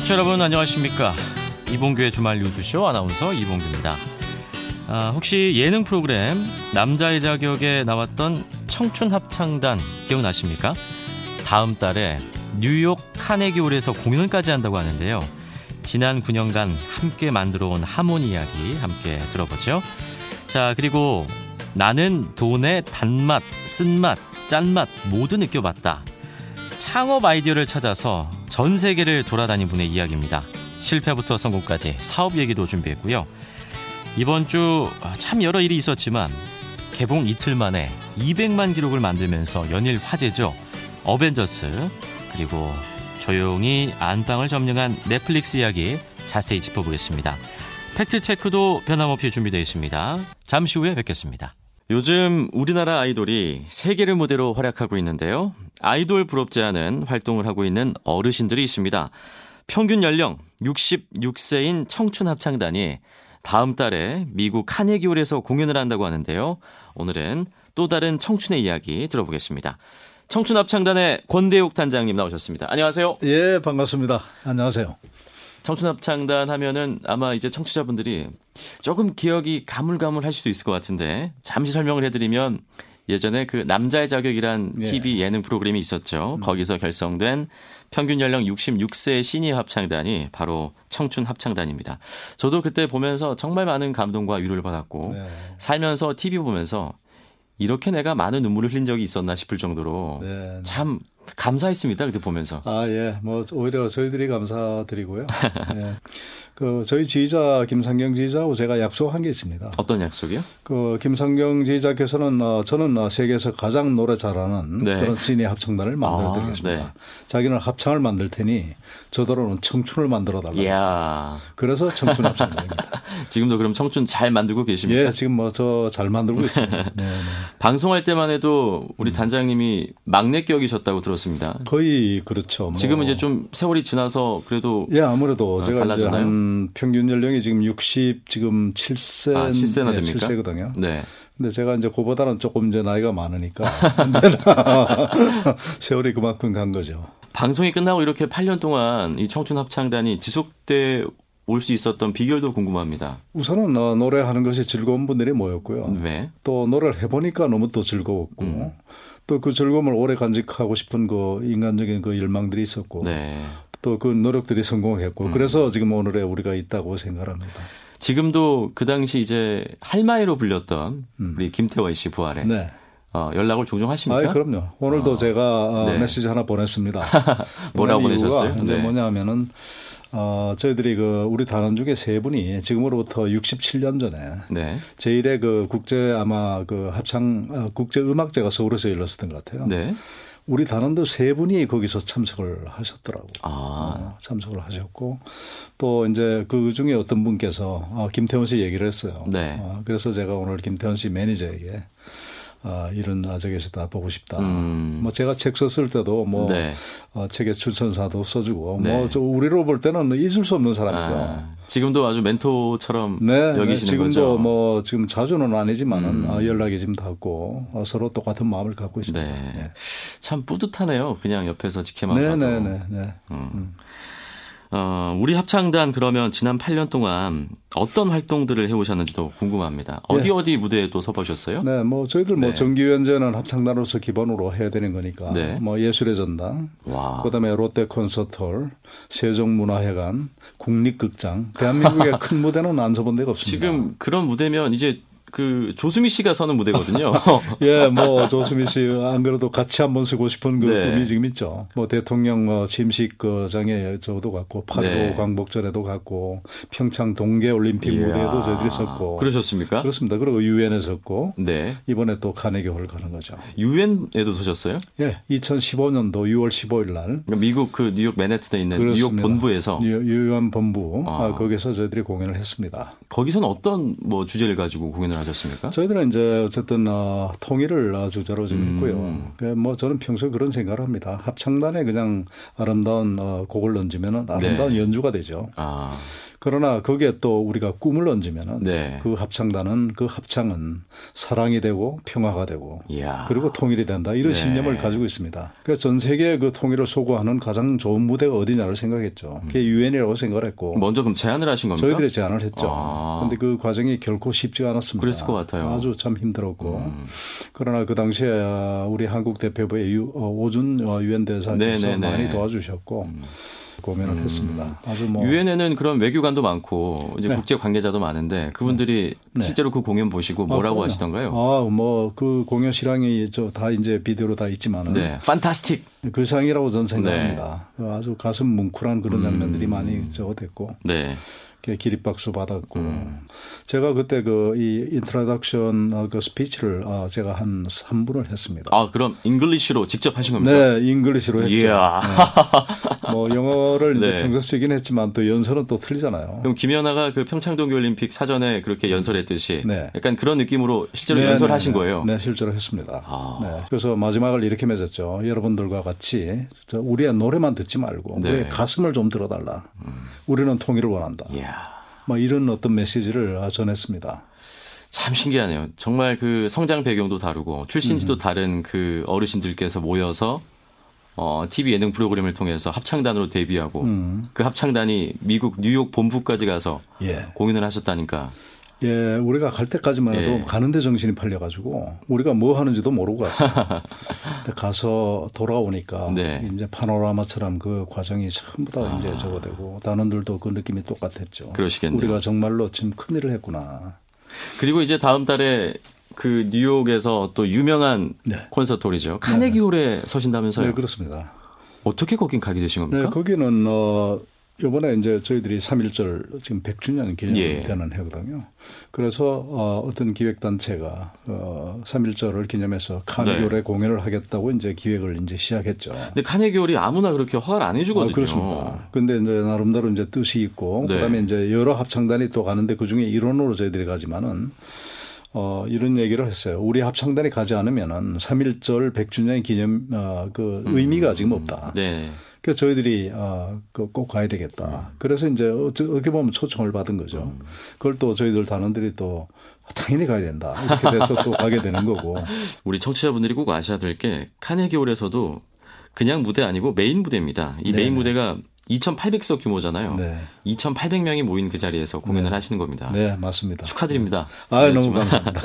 청취자 여러분 안녕하십니까? 이봉규의 주말 뉴스쇼 아나운서 이봉규입니다. 아, 혹시 예능 프로그램 남자의 자격에 나왔던 청춘 합창단 기억나십니까? 다음 달에 뉴욕 카네기홀에서 공연까지 한다고 하는데요. 지난 9년간 함께 만들어온 하모니 이야기 함께 들어보죠. 자 그리고 나는 돈의 단맛, 쓴맛, 짠맛 모두 느껴봤다. 창업 아이디어를 찾아서 전 세계를 돌아다닌 분의 이야기입니다. 실패부터 성공까지 사업 얘기도 준비했고요. 이번 주 참 여러 일이 있었지만 개봉 이틀 만에 200만 기록을 만들면서 연일 화제죠. 어벤져스 그리고 조용히 안방을 점령한 넷플릭스 이야기 자세히 짚어보겠습니다. 팩트 체크도 변함없이 준비되어 있습니다. 잠시 후에 뵙겠습니다. 요즘 우리나라 아이돌이 세계를 무대로 활약하고 있는데요. 아이돌 부럽지 않은 활동을 하고 있는 어르신들이 있습니다. 평균 연령 66세인 청춘 합창단이 다음 달에 미국 카네기홀에서 공연을 한다고 하는데요. 오늘은 또 다른 청춘의 이야기 들어보겠습니다. 청춘 합창단의 권대욱 단장님 나오셨습니다. 안녕하세요. 예, 반갑습니다. 안녕하세요. 청춘합창단 하면은 아마 이제 청취자분들이 조금 기억이 가물가물할 수도 있을 것 같은데 잠시 설명을 해드리면 예전에 그 남자의 자격이란 예. TV 예능 프로그램이 있었죠. 음. 거기서 결성된 평균 연령 66세 시니어 합창단이 바로 청춘 합창단입니다. 저도 그때 보면서 정말 많은 감동과 위로를 받았고 네. 살면서 TV 보면서 이렇게 내가 많은 눈물을 흘린 적이 있었나 싶을 정도로 네. 참 감사했습니다. 그때 보면서. 아, 예. 뭐, 오히려 저희들이 감사드리고요. 예. 그, 저희 지휘자, 김상경 지휘자하고 제가 약속한 게 있습니다. 어떤 약속이요? 그, 김상경 지휘자께서는, 어, 저는 어, 세계에서 가장 노래 잘하는 네. 그런 시니 합창단을 만들어 드리겠습니다. 아, 네. 자기는 합창을 만들 테니 저더러는 청춘을 만들어 달라고. 그래서 청춘 합창단입니다. 지금도 그럼 청춘 잘 만들고 계십니까? 예, 지금 뭐 저 잘 만들고 있습니다. 네, 네. 방송할 때만 해도 우리 음. 단장님이 막내 격이셨다고 들었습니다. 거의 그렇죠. 뭐. 지금은 이제 좀 세월이 지나서 그래도 예, 아무래도 어, 제가 달라졌나요? 이제 한 평균 연령이 지금 60 지금 7세 아, 7세나 됩니까? 7세거든요. 네. 근데 제가 이제 그보다는 조금 이제 나이가 많으니까 언제나 세월이 그만큼 간 거죠. 방송이 끝나고 이렇게 8년 동안 이 청춘 합창단이 지속돼 올 수 있었던 비결도 궁금합니다. 우선은 어, 노래하는 것이 즐거운 분들이 모였고요. 네. 또 노래를 해보니까 너무 또 즐거웠고 음. 또그 즐거움을 오래 간직하고 싶은 그 인간적인 그 열망들이 있었고 네. 또그 노력들이 성공했고 음. 그래서 지금 오늘에 우리가 있다고 생각합니다. 지금도 그 당시 이제 할마이로 불렸던 음. 우리 김태원 씨 부활에 네. 어, 연락을 종종 하십니까? 아, 그럼요. 오늘도 어. 제가 어, 네. 메시지 하나 보냈습니다. 뭐라고 보내셨어요? 네. 뭐냐면은 어, 저희들이 그 우리 단원 중에 세 분이 지금으로부터 67년 전에 네. 제1회 그 국제 아마 그 합창 어, 국제 음악제가 서울에서 열렸었던 것 같아요. 네. 우리 단원도 세 분이 거기서 참석을 하셨더라고. 아. 어, 참석을 하셨고 또 이제 그 중에 어떤 분께서 어, 김태원 씨 얘기를 했어요. 네. 어, 그래서 제가 오늘 김태원 씨 매니저에게 아, 이런 아적에서 다 보고 싶다. 음. 뭐 제가 책 썼을 때도 뭐 네. 어, 책의 추천사도 써주고 네. 뭐저 우리로 볼 때는 잊을 수 없는 사람이죠. 아, 지금도 아주 멘토처럼 네, 여기시는 네, 지금도 거죠. 뭐 지금 자주는 아니지만은 음. 어, 연락이 지금 닿고 어, 서로 똑같은 마음을 갖고 있습니다. 네. 네. 참 뿌듯하네요. 그냥 옆에서 지켜만 네, 봐도. 네, 네, 네. 음. 음. 어, 우리 합창단 그러면 지난 8년 동안 어떤 활동들을 해오셨는지도 궁금합니다. 어디 네. 어디 무대에 또 서보셨어요? 네, 뭐 저희들 뭐 네. 정기연재는 합창단으로서 기본으로 해야 되는 거니까 네. 뭐 예술의 전당, 와. 그다음에 롯데 콘서트홀, 세종문화회관, 국립극장, 대한민국의 큰 무대는 안 서본 데가 없습니다. 지금 그런 무대면 이제 그 조수미 씨가 서는 무대거든요. 예, 뭐 조수미 씨 안 그래도 같이 한번 쓰고 싶은 그 네. 꿈이 지금 있죠. 뭐 대통령 뭐 침식 그장에 저도 갔고 파도 네. 광복절에도 갔고 평창 동계 올림픽 무대에도 저희들이 섰고. 그러셨습니까? 그렇습니다. 그리고 유엔에 섰고. 네. 이번에 또 카네기홀 가는 거죠. 유엔에도 서셨어요? 예, 2015년도 6월 15일 날. 그러니까 미국 그 뉴욕 맨해튼에 있는 그렇습니다. 뉴욕 본부에서 유엔 본부 아. 아. 거기서 저희들이 공연을 했습니다. 거기서는 어떤 뭐 주제를 가지고 공연을 하셨습니까? 저희들은 이제 어쨌든 어, 통일을 주제로 좀 음. 했고요. 그뭐 저는 평소에 그런 생각을 합니다. 합창단에 그냥 아름다운 어, 곡을 던지면 아름다운 네. 연주가 되죠. 아. 그러나 거기에 또 우리가 꿈을 얹으면은 네. 그 합창단은 그 합창은 사랑이 되고 평화가 되고 이야. 그리고 통일이 된다 이런 네. 신념을 가지고 있습니다. 그래서 전 세계 그 통일을 소구하는 가장 좋은 무대가 어디냐를 생각했죠. 그게 유엔이라고 생각을 했고 먼저 그럼 제안을 하신 겁니까? 저희들이 제안을 했죠. 그런데 아. 그 과정이 결코 쉽지가 않았습니다. 그랬을 것 같아요. 아주 참 힘들었고 음. 그러나 그 당시에 우리 한국 대표부의 어, 오준 유엔 대사께서 네, 네, 많이 도와주셨고. 음. 고민을 음. 했습니다. 아주 뭐 유엔에는 그런 외교관도 많고 이제 네. 국제 관계자도 많은데 그분들이 네. 실제로 그 공연 보시고 아, 뭐라고 아, 하시던가요? 아, 뭐 그 공연 실황이 저 다 이제 비디오로 다 있지만은 네. 판타스틱 그 상이라고 저는 생각합니다. 네. 아주 가슴 뭉클한 그런 장면들이 음. 많이 저거 됐고. 네. 기립박수 받았고 음. 제가 그때 그 이 introduction 어, 그 스피치를 어, 제가 한 3분을 했습니다. 아 그럼 English로 직접 하신 겁니까? 네, English로 했죠. 네. 뭐 영어를 이제 네. 평소 쓰긴 했지만 또 연설은 또 틀리잖아요. 그럼 김연아가 그 평창 동계 올림픽 사전에 그렇게 연설했듯이 네. 약간 그런 느낌으로 실제로 네, 연설하신 네, 네. 거예요? 네, 실제로 했습니다. 아. 네. 그래서 마지막을 이렇게 맺었죠. 여러분들과 같이 우리의 노래만 듣지 말고 우리의 가슴을 좀 들어달라. 음. 우리는 통일을 원한다. 이야. 뭐 이런 어떤 메시지를 전했습니다. 참 신기하네요. 정말 그 성장 배경도 다르고 출신지도 음. 다른 그 어르신들께서 모여서 어, TV 예능 프로그램을 통해서 합창단으로 데뷔하고 음. 그 합창단이 미국 뉴욕 본부까지 가서 예. 공연을 하셨다니까 예, 우리가 갈 때까지만 해도 예. 가는데 정신이 팔려가지고 우리가 뭐 하는지도 모르고 갔어요. 가서 돌아오니까 네. 이제 파노라마처럼 그 과정이 전부 다 아. 이제 저거 되고 단원들도 그 느낌이 똑같았죠. 그러시겠네요. 우리가 정말로 지금 큰일을 했구나. 그리고 이제 다음 달에 그 뉴욕에서 또 유명한 네. 콘서트홀이죠. 카네기홀에 네. 서신다면서요? 네, 그렇습니다. 어떻게 거긴 가게 되신 겁니까? 네, 거기는 어 이번에 이제 저희들이 3.1절 지금 100주년 기념되는 예. 해거든요. 그래서 어, 어떤 기획단체가 어, 3.1절을 기념해서 카네기홀에 네. 공연을 하겠다고 이제 기획을 이제 시작했죠. 근데 카네기홀이 아무나 그렇게 허가를 안 해주거든요. 아, 그렇습니다. 근데 이제 나름대로 이제 뜻이 있고 네. 그다음에 이제 여러 합창단이 또 가는데 그 중에 일원으로 저희들이 가지만은 어, 이런 얘기를 했어요. 우리 합창단이 가지 않으면은 3.1절 100주년 기념 어, 그 음. 의미가 지금 없다. 네. 그래서 저희들이 아, 꼭 가야 되겠다. 음. 그래서 이제 어떻게 보면 초청을 받은 거죠. 음. 그걸 또 저희들 단원들이 또 당연히 가야 된다. 이렇게 돼서 또 가게 되는 거고. 우리 청취자분들이 꼭 아셔야 될 게 카네기홀에서도 그냥 무대 아니고 메인 무대입니다. 이 메인 네네. 무대가 2,800석 규모잖아요. 네. 2,800명이 모인 그 자리에서 공연을 네. 하시는 겁니다. 네, 맞습니다. 축하드립니다. 아, 너무 감사합니다.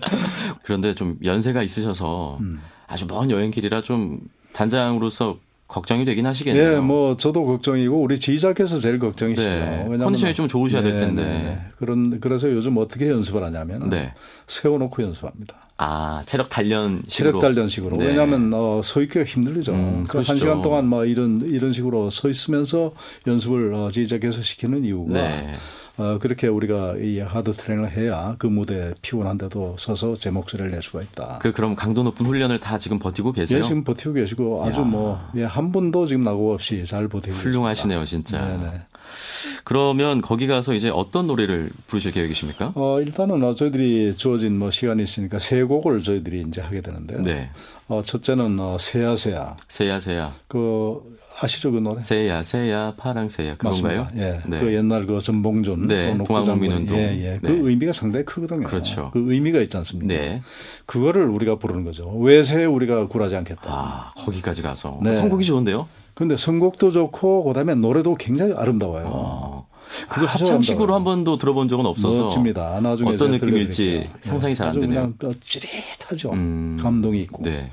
그런데 좀 연세가 있으셔서 음. 아주 먼 여행길이라 좀 단장으로서 걱정이 되긴 하시겠네요. 네, 뭐 저도 걱정이고 우리 지휘자께서 제일 걱정이시죠. 네, 컨디션이 좀 좋으셔야 네, 될 텐데. 네, 네, 그런 그래서 요즘 어떻게 연습을 하냐면 네. 세워놓고 연습합니다. 아 체력 단련식으로. 체력 단련식으로. 네. 왜냐하면 어, 서 있기가 힘들죠. 음, 그러니까 한 시간 동안 막 이런 이런 식으로 서 있으면서 연습을 어, 지휘자께서 시키는 이유가. 네. 어, 그렇게 우리가 이 하드 트레이닝을 해야 그 무대 피곤한데도 서서 제 목소리를 낼 수가 있다. 그 그럼 강도 높은 훈련을 다 지금 버티고 계세요? 예, 지금 버티고 계시고 아주 뭐한 예, 분도 지금 나고 없이 잘 버티고 훌륭하시네요, 진짜. 네네. 그러면 거기 가서 이제 어떤 노래를 부르실 계획이십니까? 어, 일단은 어, 저희들이 주어진 뭐 시간이 있으니까 세 곡을 저희들이 이제 하게 되는데요. 네. 어, 첫째는 어. 새야 새야. 그 아시죠 그 노래? 새야 새야 파랑새야 그건가요? 예. 네. 그 옛날 그 전봉준 네. 동학농민운동. 예, 예. 그 네. 그 의미가 상당히 크거든요. 그렇죠. 그 의미가 있지 않습니까? 네. 그거를 우리가 부르는 거죠. 왜새 우리가 굴하지 않겠다. 아, 거기까지 가서. 네. 선곡이 좋은데요? 근데 선곡도 좋고 그다음에 노래도 굉장히 아름다워요. 어. 그걸 합창식으로 한 번도 들어본 적은 없어서 멋집니다. 나중에 어떤 느낌일지 상상이 잘 안 되네요. 그냥 찌릿하죠. 음. 감동이 있고. 네.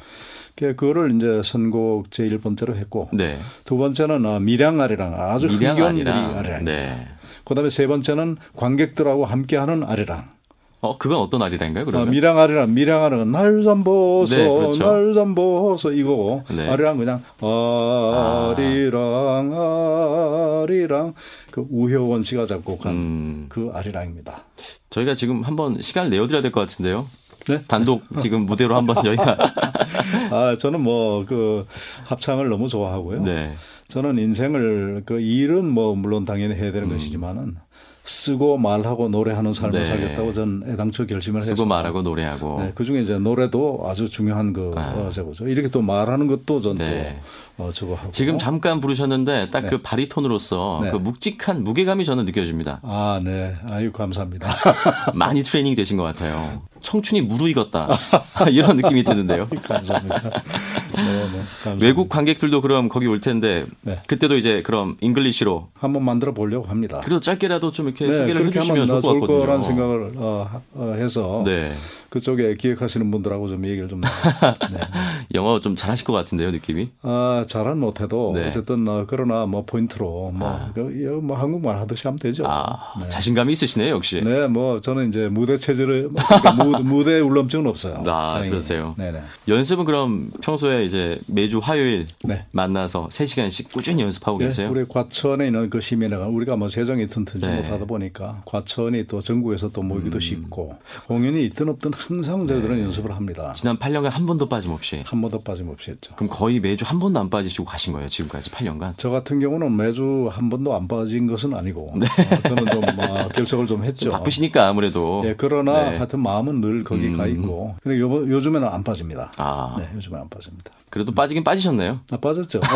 그거를 이제 선곡 제일 번째로 했고 네. 두 번째는 어, 미량 아리랑 아주 흥겨운 아리랑. 네. 그다음에 세 번째는 관객들하고 함께하는 아리랑. 어, 그건 어떤 아리랑인가요? 그러면? 어, 미량 아리랑, 미량 아리랑, 날 잠 보소, 네, 그렇죠. 날 잠 보소 이거고, 네. 아리랑 그냥, 아리랑, 아. 아리랑, 그 우효원 씨가 작곡한 음. 그 아리랑입니다. 저희가 지금 한번 시간을 내어드려야 될 것 같은데요. 네? 단독 지금 무대로 한번 저희가. 아, 저는 뭐 그 합창을 너무 좋아하고요. 네. 저는 인생을 그 일은 뭐 물론 당연히 해야 되는 음. 것이지만은 쓰고 말하고 노래하는 삶을 네. 살겠다고 저는 애당초 결심을 했습니다. 쓰고 말하고 노래하고. 네, 그 중에 이제 노래도 아주 중요한 그 아. 제고죠. 이렇게 또 말하는 것도 전또 네. 어, 저거 하고. 지금 잠깐 부르셨는데 딱그 네. 바리톤으로서 네. 그 묵직한 무게감이 저는 느껴집니다. 아, 네. 아유, 감사합니다. 많이 트레이닝 되신 것 같아요. 청춘이 무르익었다. 이런 느낌이 드는데요. 감사합니다. 네, 네. 외국 관객들도 그럼 거기 올 텐데 네. 그때도 이제 그럼 English로 한번 만들어 보려고 합니다. 그래도 짧게라도 좀 이렇게 네, 소개를 해주시면 좋을 것 같거든요. 거라는 생각을 어, 어, 해서 네. 그쪽에 기획하시는 분들하고 좀 얘기를 좀. 네. 영어 좀 잘하실 것 같은데요, 느낌이? 아, 잘은 못해도 네. 어쨌든 어, 그러나 뭐 포인트로 뭐, 아. 그, 뭐 한국말 하듯이 하면 되죠. 아, 네. 자신감이 있으시네요, 역시. 네, 뭐 저는 이제 무대 체질을 뭐 그러니까 무대 울렁증은 없어요. 아. 그러세요. 네네. 연습은 그럼 평소에 이제 매주 화요일 네. 만나서 3 시간씩 꾸준히 연습하고 네, 계세요? 우리 과천에 있는 그 시민회가 우리가 뭐 재정이 튼튼지 네. 못하다 보니까 과천이 또 전국에서 또 모이기도 음. 쉽고 공연이 있든 없든 항상 저희들은 네. 연습을 합니다. 지난 8년간 한 번도 빠짐없이. 한 번도 빠짐없이 했죠. 그럼 거의 매주 한 번도 안 빠지시고 가신 거예요, 지금까지 8년간? 저 같은 경우는 매주 한 번도 안 빠진 것은 아니고 네. 어, 저는 좀 어, 결석을 좀 했죠. 좀 바쁘시니까 아무래도. 네, 그러나 네. 하여튼 마음은 늘 거기 음. 가 있고. 근데 요, 요즘에는 안 빠집니다. 아. 네, 요즘에 안 빠집니다. 그래도 빠지긴 빠지셨네요. 아, 빠졌죠.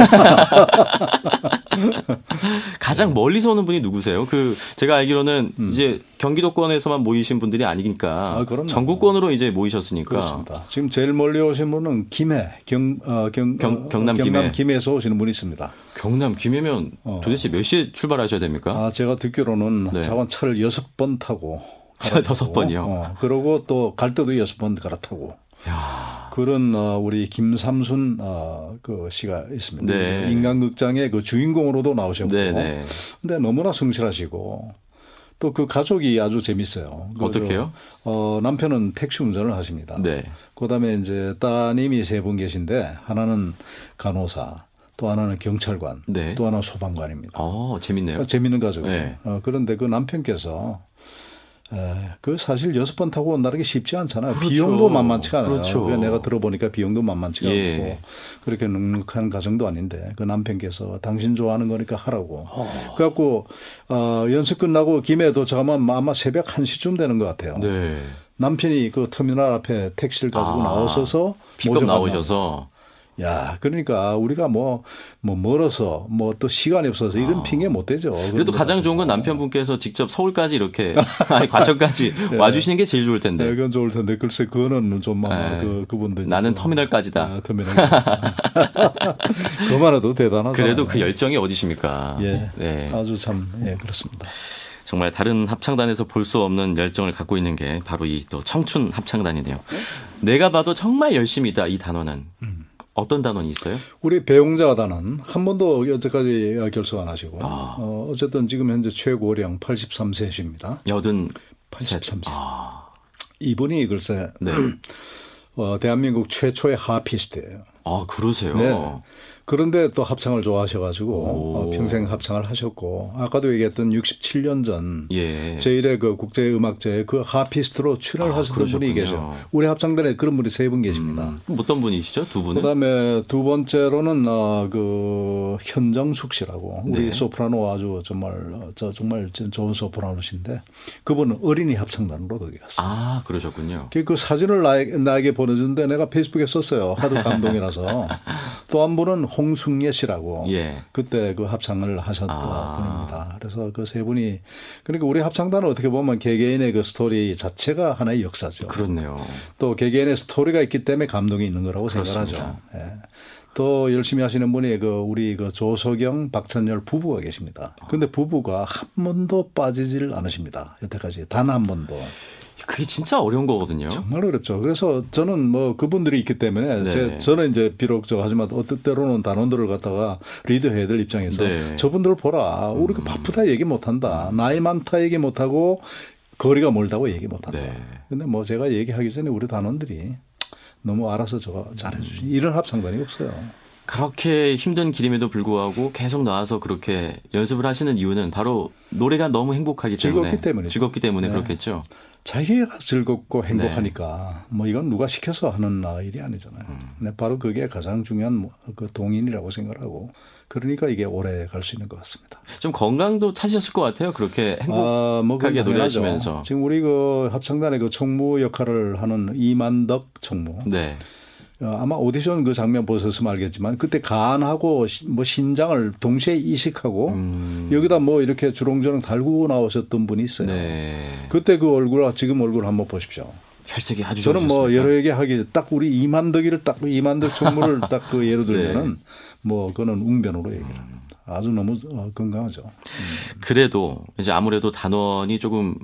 가장 멀리서 오는 분이 누구세요? 그 제가 알기로는 음. 이제 경기도권에서만 모이신 분들이 아니니까 아, 전국권으로 이제 모이셨으니까. 그렇습니다. 지금 제일 멀리 오신 분은 김해 경, 어, 경, 경, 경남, 어, 경남 김해. 에서 오시는 분이 있습니다. 경남 김해면 어. 도대체 몇 시에 출발하셔야 됩니까? 아 제가 듣기로는 네. 자원 차를 여섯 번 타고. 여섯 번이요. 어, 그러고 또 갈 때도 여섯 번 갈아타고. 야. 그런 어, 우리 김삼순 어, 그 씨가 있습니다. 네. 인간극장의 그 주인공으로도 나오셨고, 네, 네. 근데 너무나 성실하시고 또 그 가족이 아주 재밌어요. 어떻게요? 어, 남편은 택시 운전을 하십니다. 네. 그다음에 이제 따님이 세 분 계신데 하나는 간호사, 또 하나는 경찰관, 네. 또 하나는 소방관입니다. 어, 재밌네요. 그러니까 재밌는 가족이에요. 네. 어, 그런데 그 남편께서 그 사실 여섯 번 타고 온다는 게 쉽지 않잖아요. 그렇죠. 비용도 만만치가 않아요. 그렇죠. 내가 들어보니까 비용도 만만치가 예. 않고 그렇게 넉넉한 가정도 아닌데 그 남편께서 당신 좋아하는 거니까 하라고. 어. 그래갖고 어, 연습 끝나고 김해 도착하면 아마 새벽 1시쯤 되는 것 같아요. 네. 남편이 그 터미널 앞에 택시를 가지고 아, 나오셔서 픽업 나오셔서 야, 그러니까 우리가 뭐, 뭐 멀어서 뭐 또 시간이 없어서 이런 아. 핑계 못 대죠. 그래도 가장 좋은 건 남편분께서 직접 서울까지 이렇게 아니 과천까지 네. 와주시는 게 제일 좋을 텐데. 네, 그건 좋을 텐데 글쎄 그거는 좀 네. 그 그분들 나는 터미널까지다. 아, 터미널. 그만 해도 대단하죠. 그래도 그 열정이 어디십니까? 예, 네. 아주 참 예, 그렇습니다. 정말 다른 합창단에서 볼 수 없는 열정을 갖고 있는 게 바로 이 또 청춘 합창단이네요. 내가 봐도 정말 열심이다 이 단어는. 음. 어떤 단원이 있어요? 우리 배용자 단원 한 번도 여태까지 결석 안 하시고 아. 어, 어쨌든 지금 현재 최고령 83세십니다. 여든 83세. 아. 이분이 글쎄 네. 어, 대한민국 최초의 하피스트예요. 아 그러세요? 네. 그런데 또 합창을 좋아하셔가지고 어, 평생 합창을 하셨고 아까도 얘기했던 67년 전 예. 제1회 그 국제음악제 그 하피스트로 출연을 아, 하셨던. 분이 계셔. 우리 합창단에 그런 분이 세 분 계십니다. 음, 어떤 분이시죠? 두 분은? 그다음에 두 번째로는 어, 그 현정숙 씨라고 우리 네. 소프라노 아주 정말 어, 저 정말 좋은 소프라노신데 그분은 어린이 합창단으로 거기 갔어요. 아 그러셨군요. 그, 그 사진을 나에게, 나에게 보내준데 내가 페이스북에 썼어요. 하도 감동이라 서 또 한 분은 홍승예 씨라고 예. 그때 그 합창을 하셨던 아. 분입니다. 그래서 그 세 분이 그러니까 우리 합창단은 어떻게 보면 개개인의 그 스토리 자체가 하나의 역사죠. 그렇네요. 또 개개인의 스토리가 있기 때문에 감동이 있는 거라고 그렇습니다. 생각하죠. 예. 또 열심히 하시는 분이 그 우리 그 조석영, 박찬열 부부가 계십니다. 근데 부부가 한 번도 빠지질 않으십니다. 여태까지 단 한 번도. 그게 진짜 어려운 거거든요. 정말 어렵죠. 그래서 저는 뭐 그분들이 있기 때문에 네. 제, 저는 이제 비록 저 하지만 어떤 때로는 단원들을 갖다가 리드해야 될 입장에서 네. 저분들 보라. 우리 그 바쁘다 얘기 못 한다. 나이 많다 얘기 못 하고 거리가 멀다고 얘기 못 한다. 네. 근데 뭐 제가 얘기하기 전에 우리 단원들이 너무 알아서 저거 잘해주시. 이런 합창단이 없어요. 그렇게 힘든 길임에도 불구하고 계속 나와서 그렇게 연습을 하시는 이유는 바로 노래가 너무 행복하기 때문에 즐겁기 때문에 즐겁기 때문에 네. 그렇겠죠. 자기가 즐겁고 행복하니까 네. 뭐 이건 누가 시켜서 하는 일이 아니잖아요. 음. 네, 바로 그게 가장 중요한 뭐그 동인이라고 생각하고 그러니까 이게 오래 갈 수 있는 것 같습니다. 좀 건강도 찾으셨을 것 같아요. 그렇게 행복하게 아, 뭐 노래하시면서. 지금 우리 그 합창단의 그 총무 역할을 하는 이만덕 총무. 네. 어, 아마 오디션 그 장면 보셨으면 알겠지만 그때 간하고 뭐 신장을 동시에 이식하고 음. 여기다 뭐 이렇게 주렁주렁 달고 나오셨던 분이 있어요. 네. 그때 그 얼굴 지금 얼굴 한번 보십시오. 혈색이 아주 저는 뭐 여러 얘기 하기 딱 우리 이만덕이를 딱 이만덕 총무를 딱 그 예로 들면은 네. 뭐 그거는 웅변으로 얘기를 합니다. 아주 너무 어, 건강하죠. 음. 그래도 이제 아무래도 단원이 조금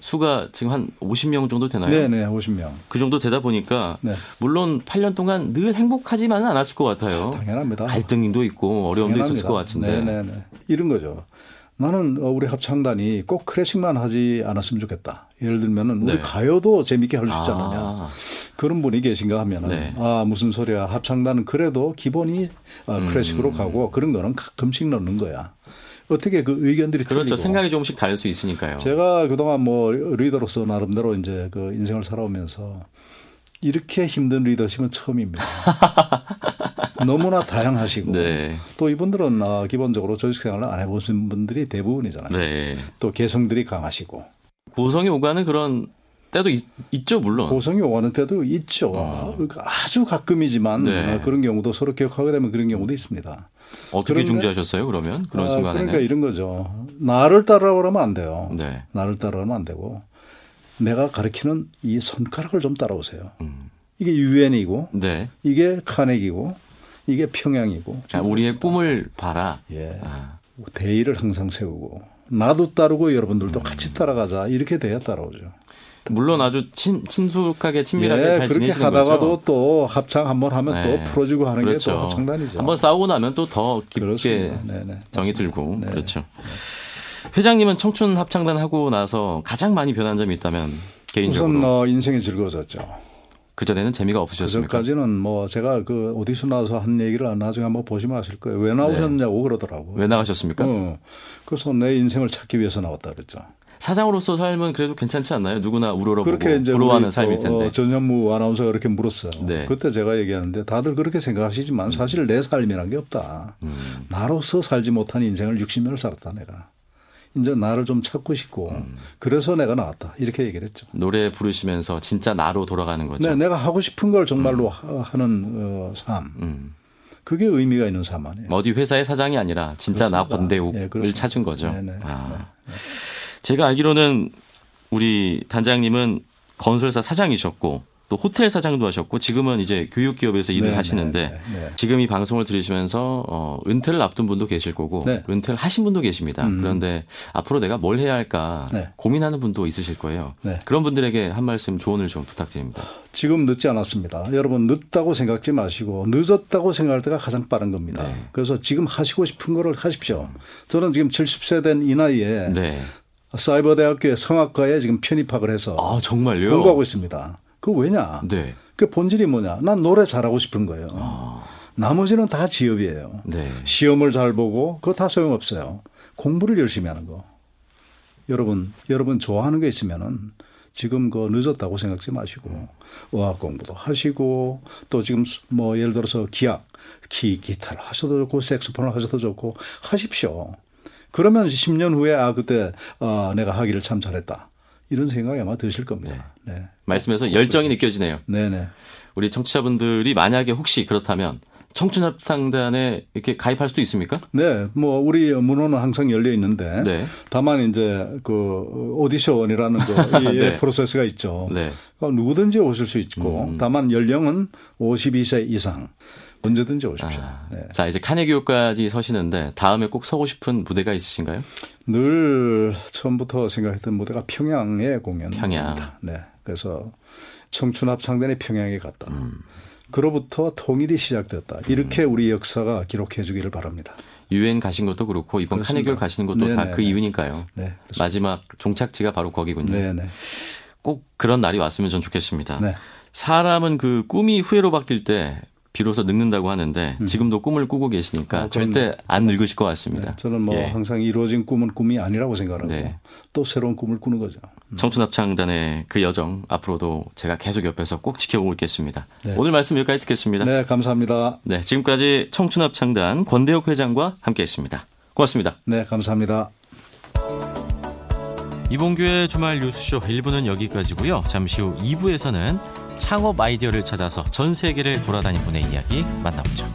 수가 지금 한 50명 정도 되나요? 네 네, 50명. 그 정도 되다 보니까 네. 물론 8년 동안 늘 행복하지만은 않았을 것 같아요. 당연합니다. 갈등도 있고 어려움도 당연합니다. 있었을 것 같은데. 네 네 네. 이런 거죠. 나는 어, 우리 합창단이 꼭 클래식만 하지 않았으면 좋겠다. 예를 들면은 우리 네. 가요도 재밌게 할 수 있지 않느냐. 아. 그런 분이 계신가 하면은 네. 아 무슨 소리야 합창단은 그래도 기본이 아, 클래식으로 음. 가고 그런 거는 가끔씩 넣는 거야. 어떻게 그 의견들이 그렇죠. 틀리고. 생각이 조금씩 다를 수 있으니까요. 제가 그동안 뭐 리더로서 나름대로 이제 그 인생을 살아오면서 이렇게 힘든 리더십은 처음입니다. 너무나 다양하시고 네. 또 이분들은 아, 기본적으로 조직 생활을 안 해보신 분들이 대부분이잖아요. 네. 또 개성들이 강하시고 고성이 오가는 그런 때도 있, 죠 물론 고성이 오가는 때도 있죠. 어. 아주 가끔이지만 네. 아, 그런 경우도 서로 기억하게 되면 그런 경우도 있습니다. 어떻게 중재하셨어요? 그러면 그런 아, 순간에 그러니까 이런 거죠. 나를 따라 그러면 안 돼요. 네. 나를 따라 그러면 안 되고 내가 가르치는 이 손가락을 좀 따라오세요. 음. 이게 유엔이고 네. 이게 카네기고 이게 평양이고. 아, 우리의 꿈을 봐라. 예. 아. 대의를 항상 세우고 나도 따르고 여러분들도 음. 같이 따라가자 이렇게 돼야 따라오죠. 물론 아주 친, 친숙하게 친밀하게 예, 잘 그렇게 하다가도 거죠? 또 합창 한번 하면 네. 또 풀어주고 하는 그렇죠. 게또 합창단이죠. 한번 싸우고 나면 또 더 깊게 네, 네. 정이 들고 네. 그렇죠. 회장님은 청춘 합창단 하고 나서 가장 많이 변한 점이 있다면 개인적으로 우선 어, 인생이 즐거워졌죠. 그 전에는 재미가 없으셨습니까? 그전까지는 뭐 제가 그 어디서 나와서 한 얘기를 나중에 한번 보시면 아실 거예요. 왜 나오셨냐고 네. 그러더라고요. 왜 나가셨습니까? 어. 그래서 내 인생을 찾기 위해서 나왔다 그랬죠. 사장으로서 삶은 그래도 괜찮지 않나요? 누구나 우러러보고 부러워하는 삶일 텐데. 어, 전현무 아나운서가 그렇게 물었어요. 네. 그때 제가 얘기하는데 다들 그렇게 생각하시지만 음. 사실 내 삶이란 게 없다. 음. 나로서 살지 못한 인생을 60년을 살았다 내가. 이제 나를 좀 찾고 싶고 음. 그래서 내가 나왔다 이렇게 얘기를 했죠. 노래 부르시면서 진짜 나로 돌아가는 거죠. 네, 내가 하고 싶은 걸 정말로 음. 하는 어, 삶. 음. 그게 의미가 있는 삶 아니에요. 어디 회사의 사장이 아니라 진짜 그렇습니다. 나 권대욱을 네, 찾은 거죠. 네네. 네. 아. 네. 제가 알기로는 우리 단장님은 건설사 사장이셨고 또 호텔 사장도 하셨고 지금은 이제 교육 기업에서 일을 네, 하시는데 네, 네, 네. 지금 이 방송을 들으시면서 어 은퇴를 앞둔 분도 계실 거고 네. 은퇴를 하신 분도 계십니다. 음. 그런데 앞으로 내가 뭘 해야 할까 네. 고민하는 분도 있으실 거예요. 그런 분들에게 한 말씀 조언을 좀 부탁드립니다. 지금 늦지 않았습니다. 여러분 늦다고 생각지 마시고 늦었다고 생각할 때가 가장 빠른 겁니다. 그래서 지금 하시고 싶은 거를 하십시오. 저는 지금 70세 된 이 나이에 사이버 대학교의 성악과에 지금 편입학을 해서 아, 정말요? 공부하고 있습니다. 그 왜냐? 네. 그 본질이 뭐냐? 난 노래 잘하고 싶은 거예요. 아. 나머지는 다 지업이에요. 네. 시험을 잘 보고 그거 다 소용없어요. 공부를 열심히 하는 거. 여러분, 여러분 좋아하는 게 있으면은 지금 그 늦었다고 생각지 마시고 어학 공부도 하시고 또 지금 뭐 예를 들어서 기악, 기, 기타를 하셔도 좋고 색소폰을 하셔도 좋고 하십시오. 그러면 10년 후에 아 그때 아 내가 하기를 참 잘했다. 이런 생각이 아마 드실 겁니다. 네. 네. 말씀에서 열정이 느껴지네요. 네네. 우리 청취자분들이 만약에 혹시 그렇다면 청춘합상단에 이렇게 가입할 수도 있습니까? 네, 뭐 우리 문호는 항상 열려 있는데 네. 다만 이제 그 오디션이라는 그 네. 프로세스가 있죠. 네. 그러니까 누구든지 오실 수 있고 음. 다만 연령은 52세 이상. 언제든지 오십시오. 아, 네. 자 이제 카네기호까지 서시는데 다음에 꼭 서고 싶은 무대가 있으신가요? 늘 처음부터 생각했던 무대가 평양의 공연입니다. 평양. 네. 그래서 청춘합창단의 평양에 갔다. 음. 그로부터 통일이 시작됐다. 이렇게 음. 우리 역사가 기록해 주기를 바랍니다. 유엔 가신 것도 그렇고 이번 카네기홀 가시는 것도 다 그 이유니까요. 네, 마지막 종착지가 바로 거기군요. 네네. 꼭 그런 날이 왔으면 전 좋겠습니다. 네. 사람은 그 꿈이 후회로 바뀔 때 비로소 늙는다고 하는데 음. 지금도 꿈을 꾸고 계시니까 아, 절대 안 늙으실 것 같습니다. 네, 저는 뭐 예. 항상 이루어진 꿈은 꿈이 아니라고 생각하고 네. 또 새로운 꿈을 꾸는 거죠. 음. 청춘합창단의 그 여정 앞으로도 제가 계속 옆에서 꼭 지켜보고 있겠습니다. 네. 오늘 말씀 여기까지 듣겠습니다. 네, 감사합니다. 네, 지금까지 청춘합창단 권대혁 회장과 함께했습니다. 고맙습니다. 네, 감사합니다. 이봉규의 주말 뉴스쇼 1부는 여기까지고요. 잠시 후 2부에서는 창업 아이디어를 찾아서 전 세계를 돌아다닌 분의 이야기 만나보죠.